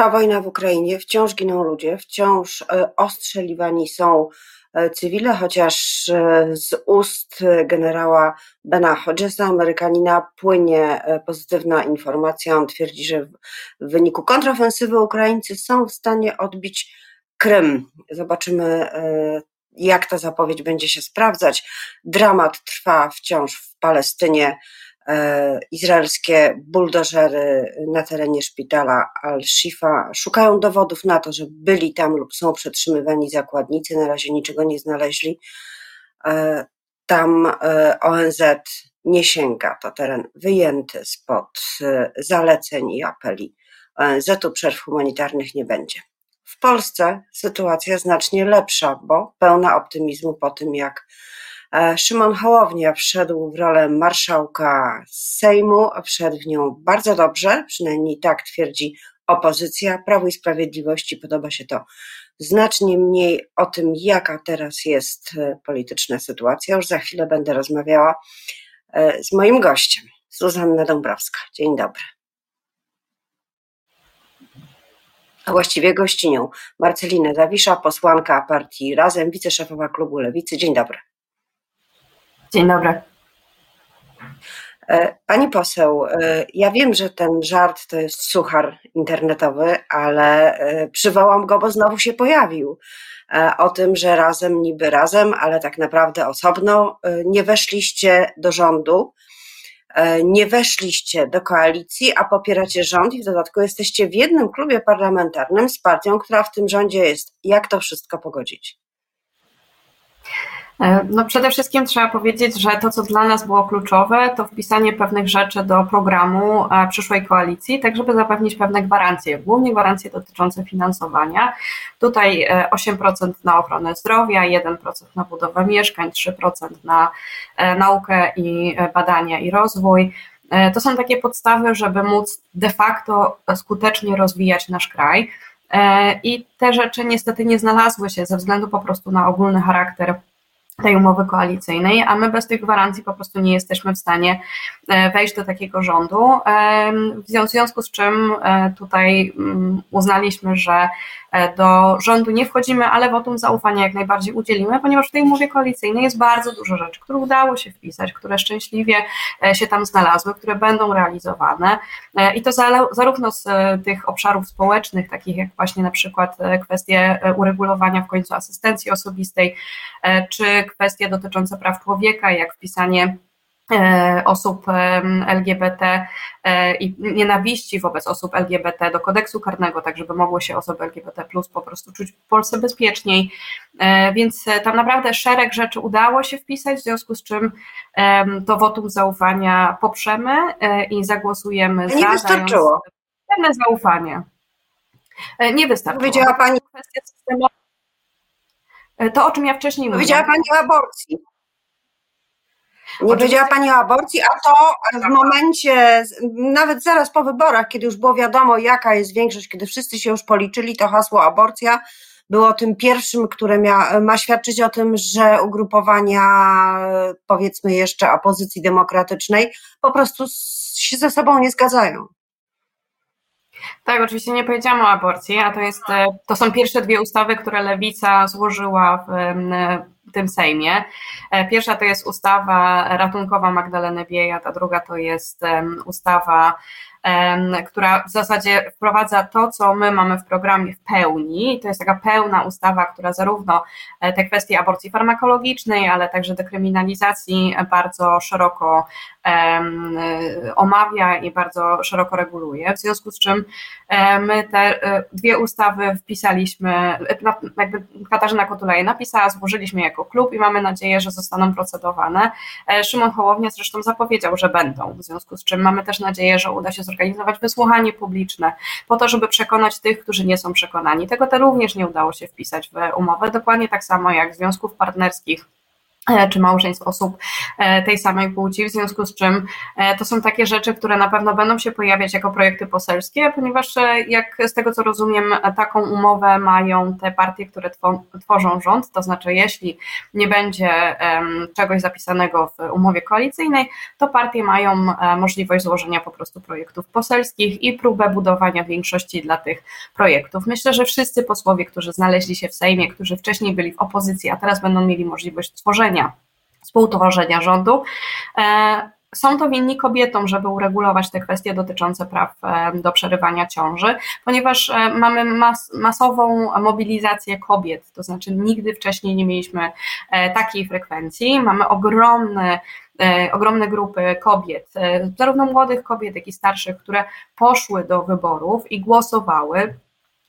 Trwa wojna w Ukrainie, wciąż giną ludzie, wciąż e, ostrzeliwani są e, cywile, chociaż e, z ust generała Bena Hodgesa, Amerykanina, płynie pozytywna informacja. On twierdzi, że w wyniku kontrofensywy Ukraińcy są w stanie odbić Krym. Zobaczymy, jak ta zapowiedź będzie się sprawdzać. Dramat trwa wciąż w Palestynie. E, izraelskie buldożery na terenie szpitala Al-Shifa szukają dowodów na to, że byli tam lub są przetrzymywani zakładnicy. Na razie niczego nie znaleźli. E, tam e, ONZ nie sięga. To teren wyjęty spod zaleceń i apeli ONZ-u. Przerw humanitarnych nie będzie. W Polsce sytuacja znacznie lepsza, bo pełna optymizmu po tym, jak Szymon Hołownia wszedł w rolę marszałka Sejmu, wszedł w nią bardzo dobrze, przynajmniej tak twierdzi opozycja. Prawo i Sprawiedliwości podoba się to znacznie mniej o tym, jaka teraz jest e, polityczna sytuacja. Już za chwilę będę rozmawiała e, z moim gościem, Zuzanna Dąbrowska. Dzień dobry. A właściwie gościnią Marcelina Zawisza, posłanka partii Razem, wiceszefowa klubu Lewicy. Dzień dobry. Dzień dobry. E, pani poseł, e, ja wiem, że ten żart to jest suchar internetowy, ale e, przywołam go, bo znowu się pojawił. O tym, że razem niby razem, ale tak naprawdę osobno nie weszliście do rządu, nie weszliście do koalicji, a popieracie rząd i w dodatku jesteście w jednym klubie parlamentarnym z partią, która w tym rządzie jest. Jak to wszystko pogodzić? E, no przede wszystkim trzeba powiedzieć, że to, co dla nas było kluczowe, to wpisanie pewnych rzeczy do programu e, przyszłej koalicji, tak żeby zapewnić pewne gwarancje, głównie gwarancje dotyczące finansowania. Tutaj 8% e, na ochronę zdrowia, 1% na budowę mieszkań, 3% na naukę i badania i rozwój. To są takie podstawy, żeby móc de facto skutecznie rozwijać nasz kraj. I te rzeczy niestety nie znalazły się ze względu po prostu na ogólny charakter tej umowy koalicyjnej, a my bez tych gwarancji po prostu nie jesteśmy w stanie e, wejść do takiego rządu. W związku z czym e, tutaj mm, uznaliśmy, że e, do rządu nie wchodzimy, ale wotum zaufania jak najbardziej udzielimy, ponieważ w tej umowie koalicyjnej jest bardzo dużo rzeczy, które udało się wpisać, które szczęśliwie się tam znalazły, które będą realizowane. I to zarówno z tych obszarów społecznych, takich jak właśnie na przykład kwestie uregulowania w końcu asystencji osobistej, czy kwestie dotyczące praw człowieka, jak wpisanie e, osób LGBT e, i nienawiści wobec osób LGBT do kodeksu karnego, tak żeby mogło się osoby LGBT plus po prostu czuć w Polsce bezpieczniej. E, więc tam naprawdę szereg rzeczy udało się wpisać, w związku z czym to wotum zaufania poprzemy i zagłosujemy nie za. wystarczyło. Pewne zaufanie. Nie wystarczyło. Powiedziała Pani. E, to, o czym ja wcześniej mówiłam. Powiedziała Pani o aborcji. Nie powiedziała Pani o aborcji, a to w momencie, nawet zaraz po wyborach, kiedy już było wiadomo, jaka jest większość, kiedy wszyscy się już policzyli, to hasło aborcja było tym pierwszym, które mia, ma świadczyć o tym, że ugrupowania, powiedzmy jeszcze opozycji demokratycznej, po prostu się ze sobą nie zgadzają. Tak, oczywiście nie powiedziałam o aborcji, a to, jest, e, to są pierwsze dwie ustawy, które Lewica złożyła w tym Sejmie. E, pierwsza to jest ustawa ratunkowa Magdaleny Biejat, a druga to jest ustawa która w zasadzie wprowadza to, co my mamy w programie w pełni. To jest taka pełna ustawa, która zarówno e, te kwestie aborcji farmakologicznej, ale także dekryminalizacji bardzo szeroko omawia i bardzo szeroko reguluje. W związku z czym e, my te e, dwie ustawy wpisaliśmy, jakby Katarzyna Kotulej napisała, złożyliśmy jako klub i mamy nadzieję, że zostaną procedowane. Szymon Hołownia zresztą zapowiedział, że będą, w związku z czym mamy też nadzieję, że uda się zorganizować wysłuchanie publiczne, po to, żeby przekonać tych, którzy nie są przekonani. Tego to również nie udało się wpisać w umowę, dokładnie tak samo jak związków partnerskich E, czy małżeństw osób e, tej samej płci, w związku z czym e, to są takie rzeczy, które na pewno będą się pojawiać jako projekty poselskie, ponieważ jak z tego co rozumiem, taką umowę mają te partie, które tworzą rząd, to znaczy jeśli nie będzie czegoś zapisanego w umowie koalicyjnej, to partie mają możliwość złożenia po prostu projektów poselskich i próbę budowania większości dla tych projektów. Myślę, że wszyscy posłowie, którzy znaleźli się w Sejmie, którzy wcześniej byli w opozycji, a teraz będą mieli możliwość tworzenia współtworzenia rządu. E, są to winni kobietom, żeby uregulować te kwestie dotyczące praw e, do przerywania ciąży, ponieważ e, mamy mas masową mobilizację kobiet, to znaczy nigdy wcześniej nie mieliśmy takiej frekwencji. Mamy ogromne ogromne grupy kobiet, zarówno młodych kobiet, jak i starszych, które poszły do wyborów i głosowały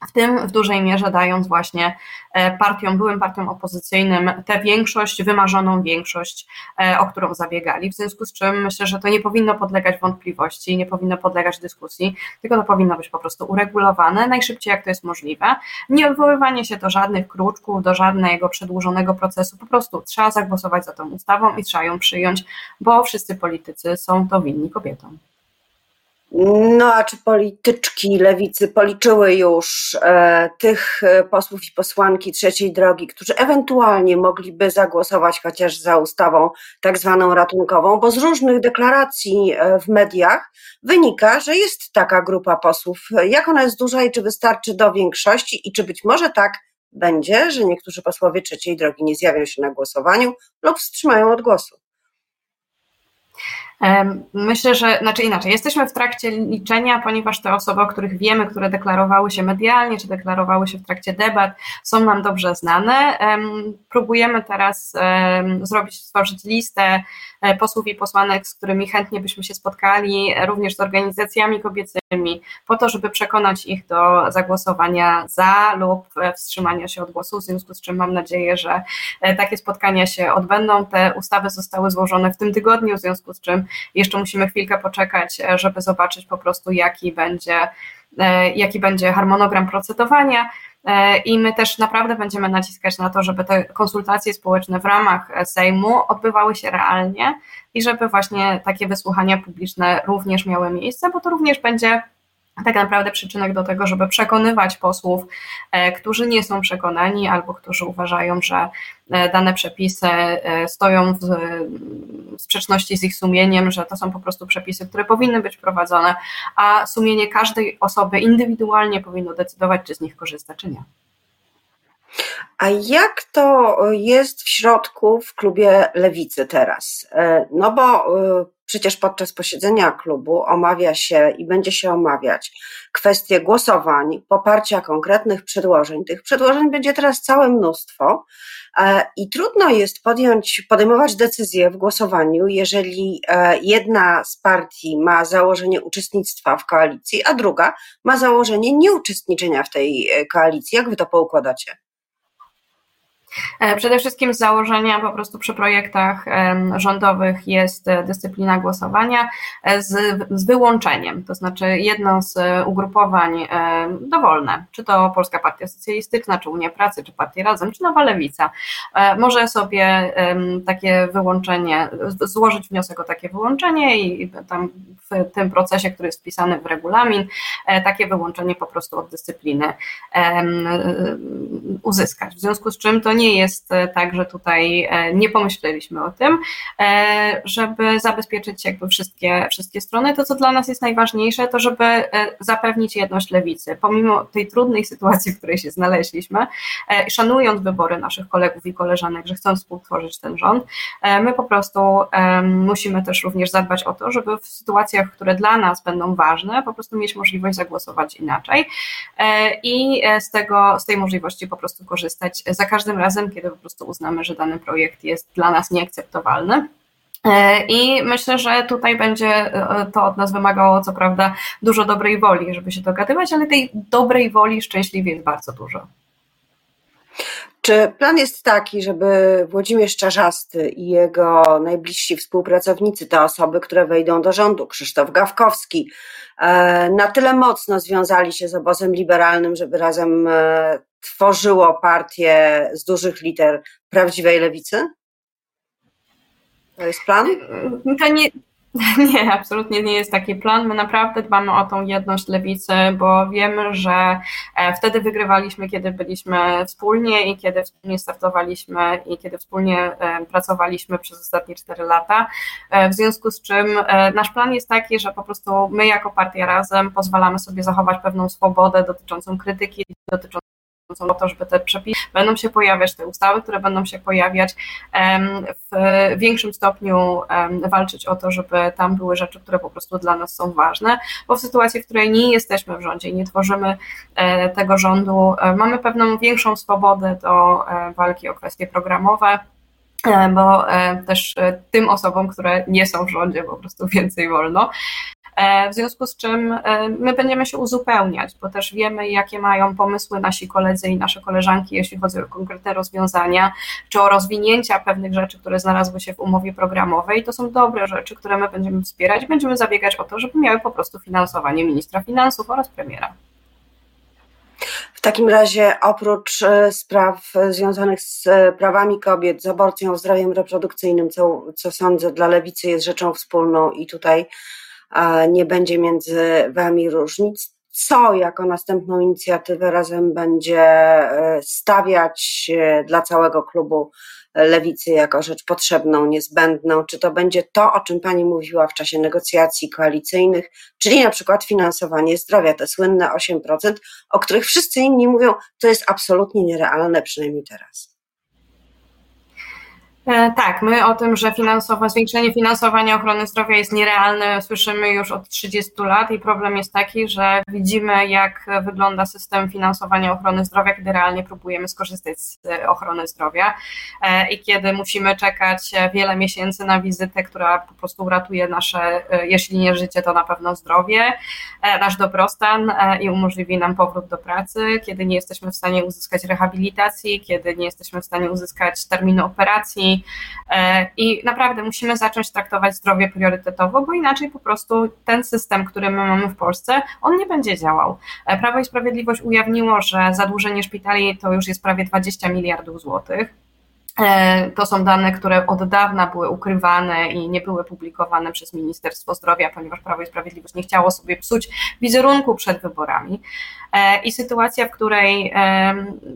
w tym w dużej mierze dając właśnie e, partiom, byłym partiom opozycyjnym tę większość, wymarzoną większość, e, o którą zabiegali. W związku z czym myślę, że to nie powinno podlegać wątpliwości, nie powinno podlegać dyskusji, tylko to powinno być po prostu uregulowane najszybciej, jak to jest możliwe. Nie odwoływanie się do żadnych kruczków, do żadnego przedłużonego procesu, po prostu trzeba zagłosować za tą ustawą i trzeba ją przyjąć, bo wszyscy politycy są to winni kobietom. No a czy polityczki lewicy policzyły już e, tych e, posłów i posłanki trzeciej drogi, którzy ewentualnie mogliby zagłosować chociaż za ustawą tak zwaną ratunkową, bo z różnych deklaracji e, w mediach wynika, że jest taka grupa posłów. Jak ona jest duża i czy wystarczy do większości i czy być może tak będzie, że niektórzy posłowie trzeciej drogi nie zjawią się na głosowaniu lub wstrzymają od głosu? Myślę, że, znaczy inaczej, jesteśmy w trakcie liczenia, ponieważ te osoby, o których wiemy, które deklarowały się medialnie, czy deklarowały się w trakcie debat, są nam dobrze znane. Próbujemy teraz zrobić, stworzyć listę e, posłów i posłanek, z którymi chętnie byśmy się spotkali, również z organizacjami kobiecymi, po to, żeby przekonać ich do zagłosowania za lub wstrzymania się od głosu, w związku z czym mam nadzieję, że e, takie spotkania się odbędą. Te ustawy zostały złożone w tym tygodniu, w związku z czym jeszcze musimy chwilkę poczekać, e, żeby zobaczyć po prostu, jaki będzie, e, jaki będzie harmonogram procedowania. E, I my też naprawdę będziemy naciskać na to, żeby te konsultacje społeczne w ramach Sejmu odbywały się realnie i żeby właśnie takie wysłuchania publiczne również miały miejsce, bo to również będzie tak naprawdę przyczynek do tego, żeby przekonywać posłów, e, którzy nie są przekonani albo którzy uważają, że e, dane przepisy e, stoją w sprzeczności z ich sumieniem, że to są po prostu przepisy, które powinny być wprowadzone, a sumienie każdej osoby indywidualnie powinno decydować, czy z nich korzysta, czy nie. A jak to jest w środku w klubie lewicy teraz? No bo Przecież podczas posiedzenia klubu omawia się i będzie się omawiać kwestie głosowań, poparcia konkretnych przedłożeń. Tych przedłożeń będzie teraz całe mnóstwo e, i trudno jest podjąć, podejmować decyzję w głosowaniu, jeżeli e, jedna z partii ma założenie uczestnictwa w koalicji, a druga ma założenie nieuczestniczenia w tej e, koalicji. Jak wy to poukładacie? E, przede wszystkim z założenia po prostu przy projektach rządowych jest e, dyscyplina głosowania e, z, z wyłączeniem, to znaczy jedno z ugrupowań dowolne, czy to Polska Partia Socjalistyczna, czy Unia Pracy, czy Partia Razem, czy Nowa Lewica, może sobie takie wyłączenie, złożyć wniosek o takie wyłączenie i tam w tym procesie, który jest wpisany w regulamin, takie wyłączenie po prostu od dyscypliny uzyskać. W związku z czym to nie nie jest e, tak, że tutaj e, nie pomyśleliśmy o tym, e, żeby zabezpieczyć jakby wszystkie, wszystkie strony. To, co dla nas jest najważniejsze, to żeby zapewnić jedność lewicy. Pomimo tej trudnej sytuacji, w której się znaleźliśmy, szanując wybory naszych kolegów i koleżanek, że chcą współtworzyć ten rząd, my po prostu musimy też również zadbać o to, żeby w sytuacjach, które dla nas będą ważne, po prostu mieć możliwość zagłosować inaczej i z, tego, z tej możliwości po prostu korzystać za każdym razem, razem, kiedy po prostu uznamy, że dany projekt jest dla nas nieakceptowalny. E, I myślę, że tutaj będzie e, to od nas wymagało, co prawda, dużo dobrej woli, żeby się dogadywać, ale tej dobrej woli szczęśliwie jest bardzo dużo. Czy plan jest taki, żeby Włodzimierz Czarzasty i jego najbliżsi współpracownicy, te osoby, które wejdą do rządu, Krzysztof Gawkowski, e, na tyle mocno związali się z obozem liberalnym, żeby razem tworzyło partię z dużych liter prawdziwej lewicy? To jest plan? To nie, Nie, absolutnie nie jest taki plan. My naprawdę dbamy o tą jedność lewicy, bo wiemy, że e, wtedy wygrywaliśmy, kiedy byliśmy wspólnie i kiedy wspólnie startowaliśmy i kiedy wspólnie e, pracowaliśmy przez ostatnie cztery lata. E, w związku z czym nasz plan jest taki, że po prostu my jako partia razem pozwalamy sobie zachować pewną swobodę dotyczącą krytyki, dotyczącą o to, żeby te przepisy będą się pojawiać, te ustawy, które będą się pojawiać, w większym stopniu walczyć o to, żeby tam były rzeczy, które po prostu dla nas są ważne, bo w sytuacji, w której nie jesteśmy w rządzie nie tworzymy e, tego rządu, e, mamy pewną większą swobodę do e, walki o kwestie programowe, bo też tym osobom, które nie są w rządzie, po prostu więcej wolno. E, w związku z czym e, my będziemy się uzupełniać, bo też wiemy, jakie mają pomysły nasi koledzy i nasze koleżanki, jeśli chodzi o konkretne rozwiązania, czy o rozwinięcia pewnych rzeczy, które znalazły się w umowie programowej. To są dobre rzeczy, które my będziemy wspierać. Będziemy zabiegać o to, żeby miały po prostu finansowanie ministra finansów oraz premiera. W takim razie oprócz e, spraw związanych z prawami kobiet, z aborcją, zdrowiem reprodukcyjnym, co, co sądzę dla lewicy jest rzeczą wspólną i tutaj nie będzie między Wami różnic. Co jako następną inicjatywę razem będzie e, stawiać e, dla całego klubu lewicy jako rzecz potrzebną, niezbędną? Czy to będzie to, o czym Pani mówiła w czasie negocjacji koalicyjnych, czyli na przykład finansowanie zdrowia, te słynne 8%, o których wszyscy inni mówią, to jest absolutnie nierealne, przynajmniej teraz. E, tak, my o tym, że finansowe, zwiększenie finansowania ochrony zdrowia jest nierealne, słyszymy już od 30 lat i problem jest taki, że widzimy, jak wygląda system finansowania ochrony zdrowia, kiedy realnie próbujemy skorzystać z ochrony zdrowia e, i kiedy musimy czekać wiele miesięcy na wizytę, która po prostu uratuje nasze, e, jeśli nie życie, to na pewno zdrowie, nasz dobrostan i umożliwi nam powrót do pracy, kiedy nie jesteśmy w stanie uzyskać rehabilitacji, kiedy nie jesteśmy w stanie uzyskać terminu operacji, E, i naprawdę musimy zacząć traktować zdrowie priorytetowo, bo inaczej po prostu ten system, który my mamy w Polsce, on nie będzie działał. E, Prawo i Sprawiedliwość ujawniło, że zadłużenie szpitali to już jest prawie 20 miliardów złotych. E, to są dane, które od dawna były ukrywane i nie były publikowane przez Ministerstwo Zdrowia, ponieważ Prawo i Sprawiedliwość nie chciało sobie psuć wizerunku przed wyborami. E, I sytuacja, w której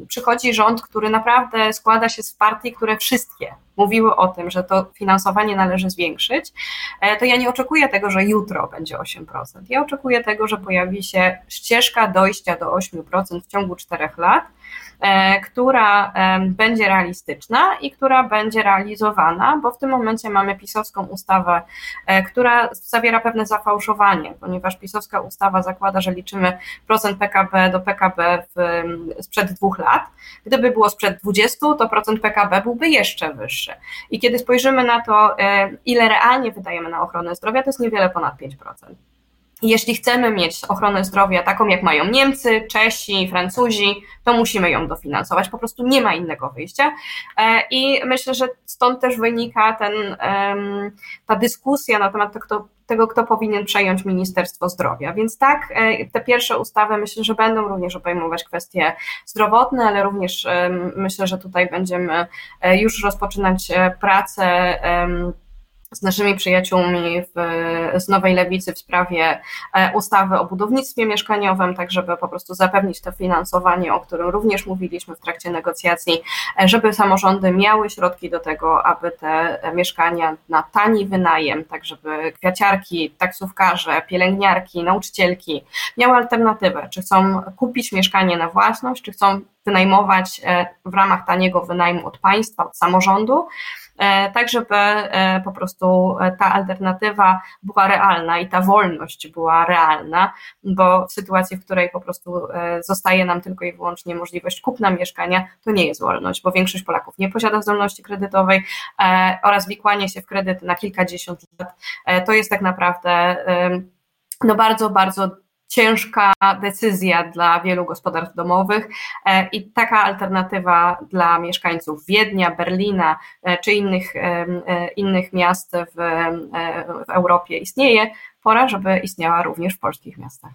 przychodzi rząd, który naprawdę składa się z partii, które wszystkie mówiły o tym, że to finansowanie należy zwiększyć, e, to ja nie oczekuję tego, że jutro będzie 8%. Ja oczekuję tego, że pojawi się ścieżka dojścia do 8% w ciągu 4 lat która będzie realistyczna i która będzie realizowana, bo w tym momencie mamy pisowską ustawę, e, która zawiera pewne zafałszowanie, ponieważ pisowska ustawa zakłada, że liczymy procent PKB do PKB w, sprzed dwóch lat. Gdyby było sprzed 20, to procent PKB byłby jeszcze wyższy. I kiedy spojrzymy na to, e, ile realnie wydajemy na ochronę zdrowia, to jest niewiele ponad 5%. Jeśli chcemy mieć ochronę zdrowia taką, jak mają Niemcy, Czesi, Francuzi, to musimy ją dofinansować. Po prostu nie ma innego wyjścia. E, I myślę, że stąd też wynika ten, ta dyskusja na temat tego, tego, kto powinien przejąć Ministerstwo Zdrowia. Więc tak, e, te pierwsze ustawy myślę, że będą również obejmować kwestie zdrowotne, ale również myślę, że tutaj będziemy e, już rozpoczynać pracę z naszymi przyjaciółmi w, z Nowej Lewicy w sprawie e, ustawy o budownictwie mieszkaniowym, tak żeby po prostu zapewnić to finansowanie, o którym również mówiliśmy w trakcie negocjacji, e, żeby samorządy miały środki do tego, aby te mieszkania na tani wynajem, tak żeby kwiaciarki, taksówkarze, pielęgniarki, nauczycielki miały alternatywę, czy chcą kupić mieszkanie na własność, czy chcą wynajmować e, w ramach taniego wynajmu od państwa, od samorządu, E, tak żeby e, po prostu ta alternatywa była realna i ta wolność była realna, bo w sytuacji, w której po prostu zostaje nam tylko i wyłącznie możliwość kupna mieszkania, to nie jest wolność, bo większość Polaków nie posiada zdolności kredytowej oraz wikłanie się w kredyty na kilkadziesiąt lat, to jest tak naprawdę no bardzo, bardzo ciężka decyzja dla wielu gospodarstw domowych e, i taka alternatywa dla mieszkańców Wiednia, Berlina e, czy innych, e, innych miast w, w Europie istnieje. Pora, żeby istniała również w polskich miastach.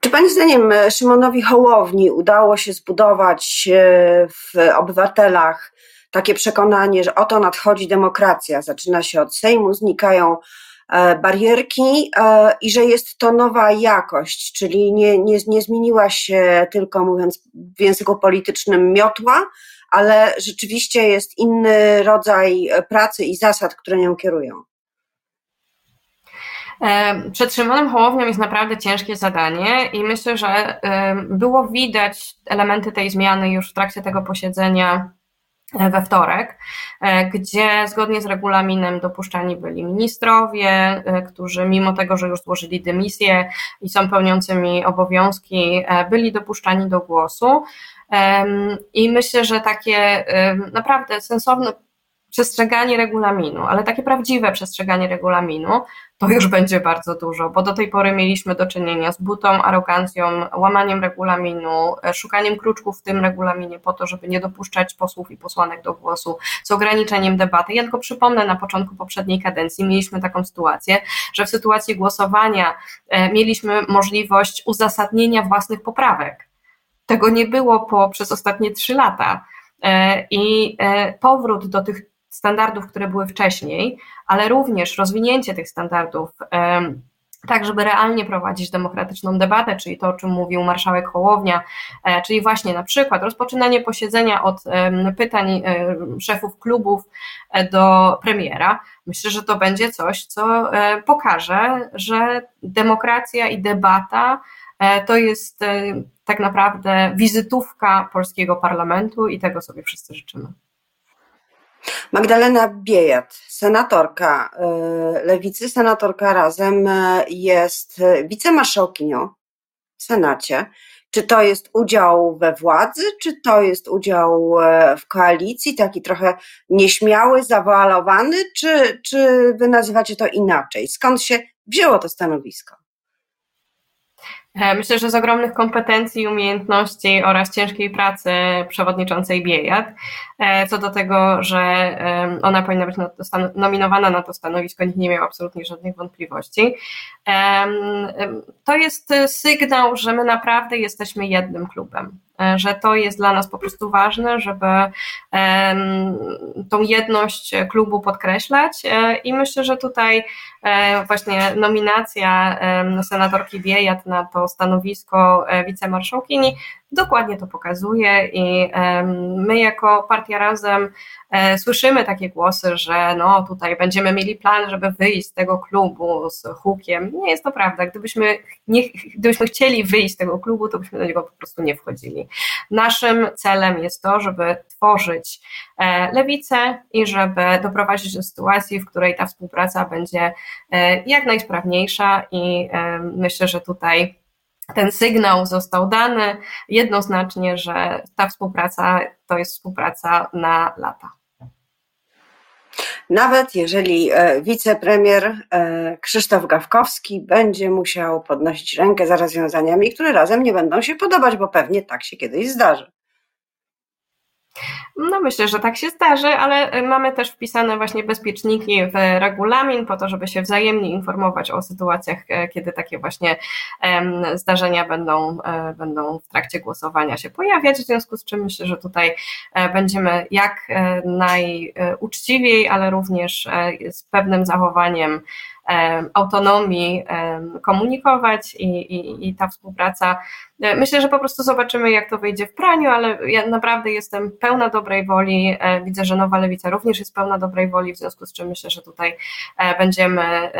Czy Pani zdaniem Szymonowi Hołowni udało się zbudować w obywatelach takie przekonanie, że oto nadchodzi demokracja, zaczyna się od Sejmu, znikają barierki e, i że jest to nowa jakość, czyli nie, nie, nie zmieniła się tylko mówiąc w języku politycznym miotła, ale rzeczywiście jest inny rodzaj pracy i zasad, które nią kierują. Przed Szymonem Hołownią jest naprawdę ciężkie zadanie i myślę, że było widać elementy tej zmiany już w trakcie tego posiedzenia e, we wtorek, e, gdzie zgodnie z regulaminem dopuszczani byli ministrowie, e, którzy mimo tego, że już złożyli dymisję i są pełniącymi obowiązki, byli dopuszczani do głosu. I myślę, że takie naprawdę sensowne przestrzeganie regulaminu, ale takie prawdziwe przestrzeganie regulaminu, to już będzie bardzo dużo, bo do tej pory mieliśmy do czynienia z butą, arogancją, łamaniem regulaminu, e, szukaniem kruczków w tym regulaminie po to, żeby nie dopuszczać posłów i posłanek do głosu, z ograniczeniem debaty. Ja tylko przypomnę, na początku poprzedniej kadencji mieliśmy taką sytuację, że w sytuacji głosowania e, mieliśmy możliwość uzasadnienia własnych poprawek. Tego nie było po, przez ostatnie trzy lata. E, I powrót do tych standardów, które były wcześniej, ale również rozwinięcie tych standardów tak, żeby realnie prowadzić demokratyczną debatę, czyli to, o czym mówił marszałek Hołownia, e, czyli właśnie na przykład rozpoczynanie posiedzenia od pytań e, szefów klubów e, do premiera. Myślę, że to będzie coś, co pokaże, że demokracja i debata to jest tak naprawdę wizytówka polskiego parlamentu i tego sobie wszyscy życzymy. Magdalena Biejat, senatorka y, Lewicy, senatorka Razem, y, jest wicemarszałkinią w Senacie. Czy to jest udział we władzy, czy to jest udział y, w koalicji, taki trochę nieśmiały, zawalowany, czy, czy wy nazywacie to inaczej? Skąd się wzięło to stanowisko? E, myślę, że z ogromnych kompetencji, umiejętności oraz ciężkiej pracy przewodniczącej Biejat. E, co do tego, że ona powinna być nominowana na to stanowisko, nikt nie miał absolutnie żadnych wątpliwości. To jest sygnał, że my naprawdę jesteśmy jednym klubem. E, że to jest dla nas po prostu ważne, żeby tą jedność klubu podkreślać. E, i myślę, że tutaj e, właśnie nominacja senatorki Biejat na to stanowisko wicemarszałkini dokładnie to pokazuje i my jako partia Razem e, słyszymy takie głosy, że no tutaj będziemy mieli plan, żeby wyjść z tego klubu z hukiem. Nie jest to prawda. Gdybyśmy, nie, gdybyśmy chcieli wyjść z tego klubu, to byśmy do niego po prostu nie wchodzili. Naszym celem jest to, żeby tworzyć e, lewicę i żeby doprowadzić do sytuacji, w której ta współpraca będzie e, jak najsprawniejsza i myślę, że tutaj ten sygnał został dany jednoznacznie, że ta współpraca to jest współpraca na lata. Nawet jeżeli e, wicepremier e, Krzysztof Gawkowski będzie musiał podnosić rękę za rozwiązaniami, które razem nie będą się podobać, bo pewnie tak się kiedyś zdarzy. No myślę, że tak się zdarzy, ale y, mamy też wpisane właśnie bezpieczniki w regulamin po to, żeby się wzajemnie informować o sytuacjach, e, kiedy takie właśnie zdarzenia będą, e, będą w trakcie głosowania się pojawiać, w związku z czym myślę, że tutaj e, będziemy jak najuczciwiej, ale również z pewnym zachowaniem autonomii komunikować i, i, i ta współpraca. E, myślę, że po prostu zobaczymy, jak to wyjdzie w praniu, ale ja naprawdę jestem pełna dobrej woli. E, widzę, że Nowa Lewica również jest pełna dobrej woli, w związku z czym myślę, że tutaj e, będziemy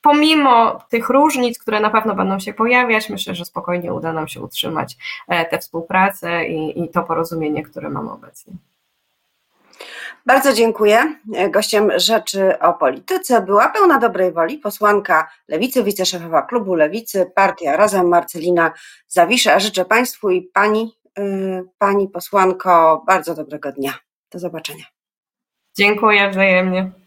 pomimo tych różnic, które na pewno będą się pojawiać, myślę, że spokojnie uda nam się utrzymać tę współpracę i, i to porozumienie, które mamy obecnie. Bardzo dziękuję. Gościem Rzeczy o Polityce była pełna dobrej woli posłanka Lewicy, wiceszefowa klubu Lewicy, partia Razem Marcelina Zawisza. Życzę Państwu i Pani, y, Pani posłanko bardzo dobrego dnia. Do zobaczenia. Dziękuję wzajemnie.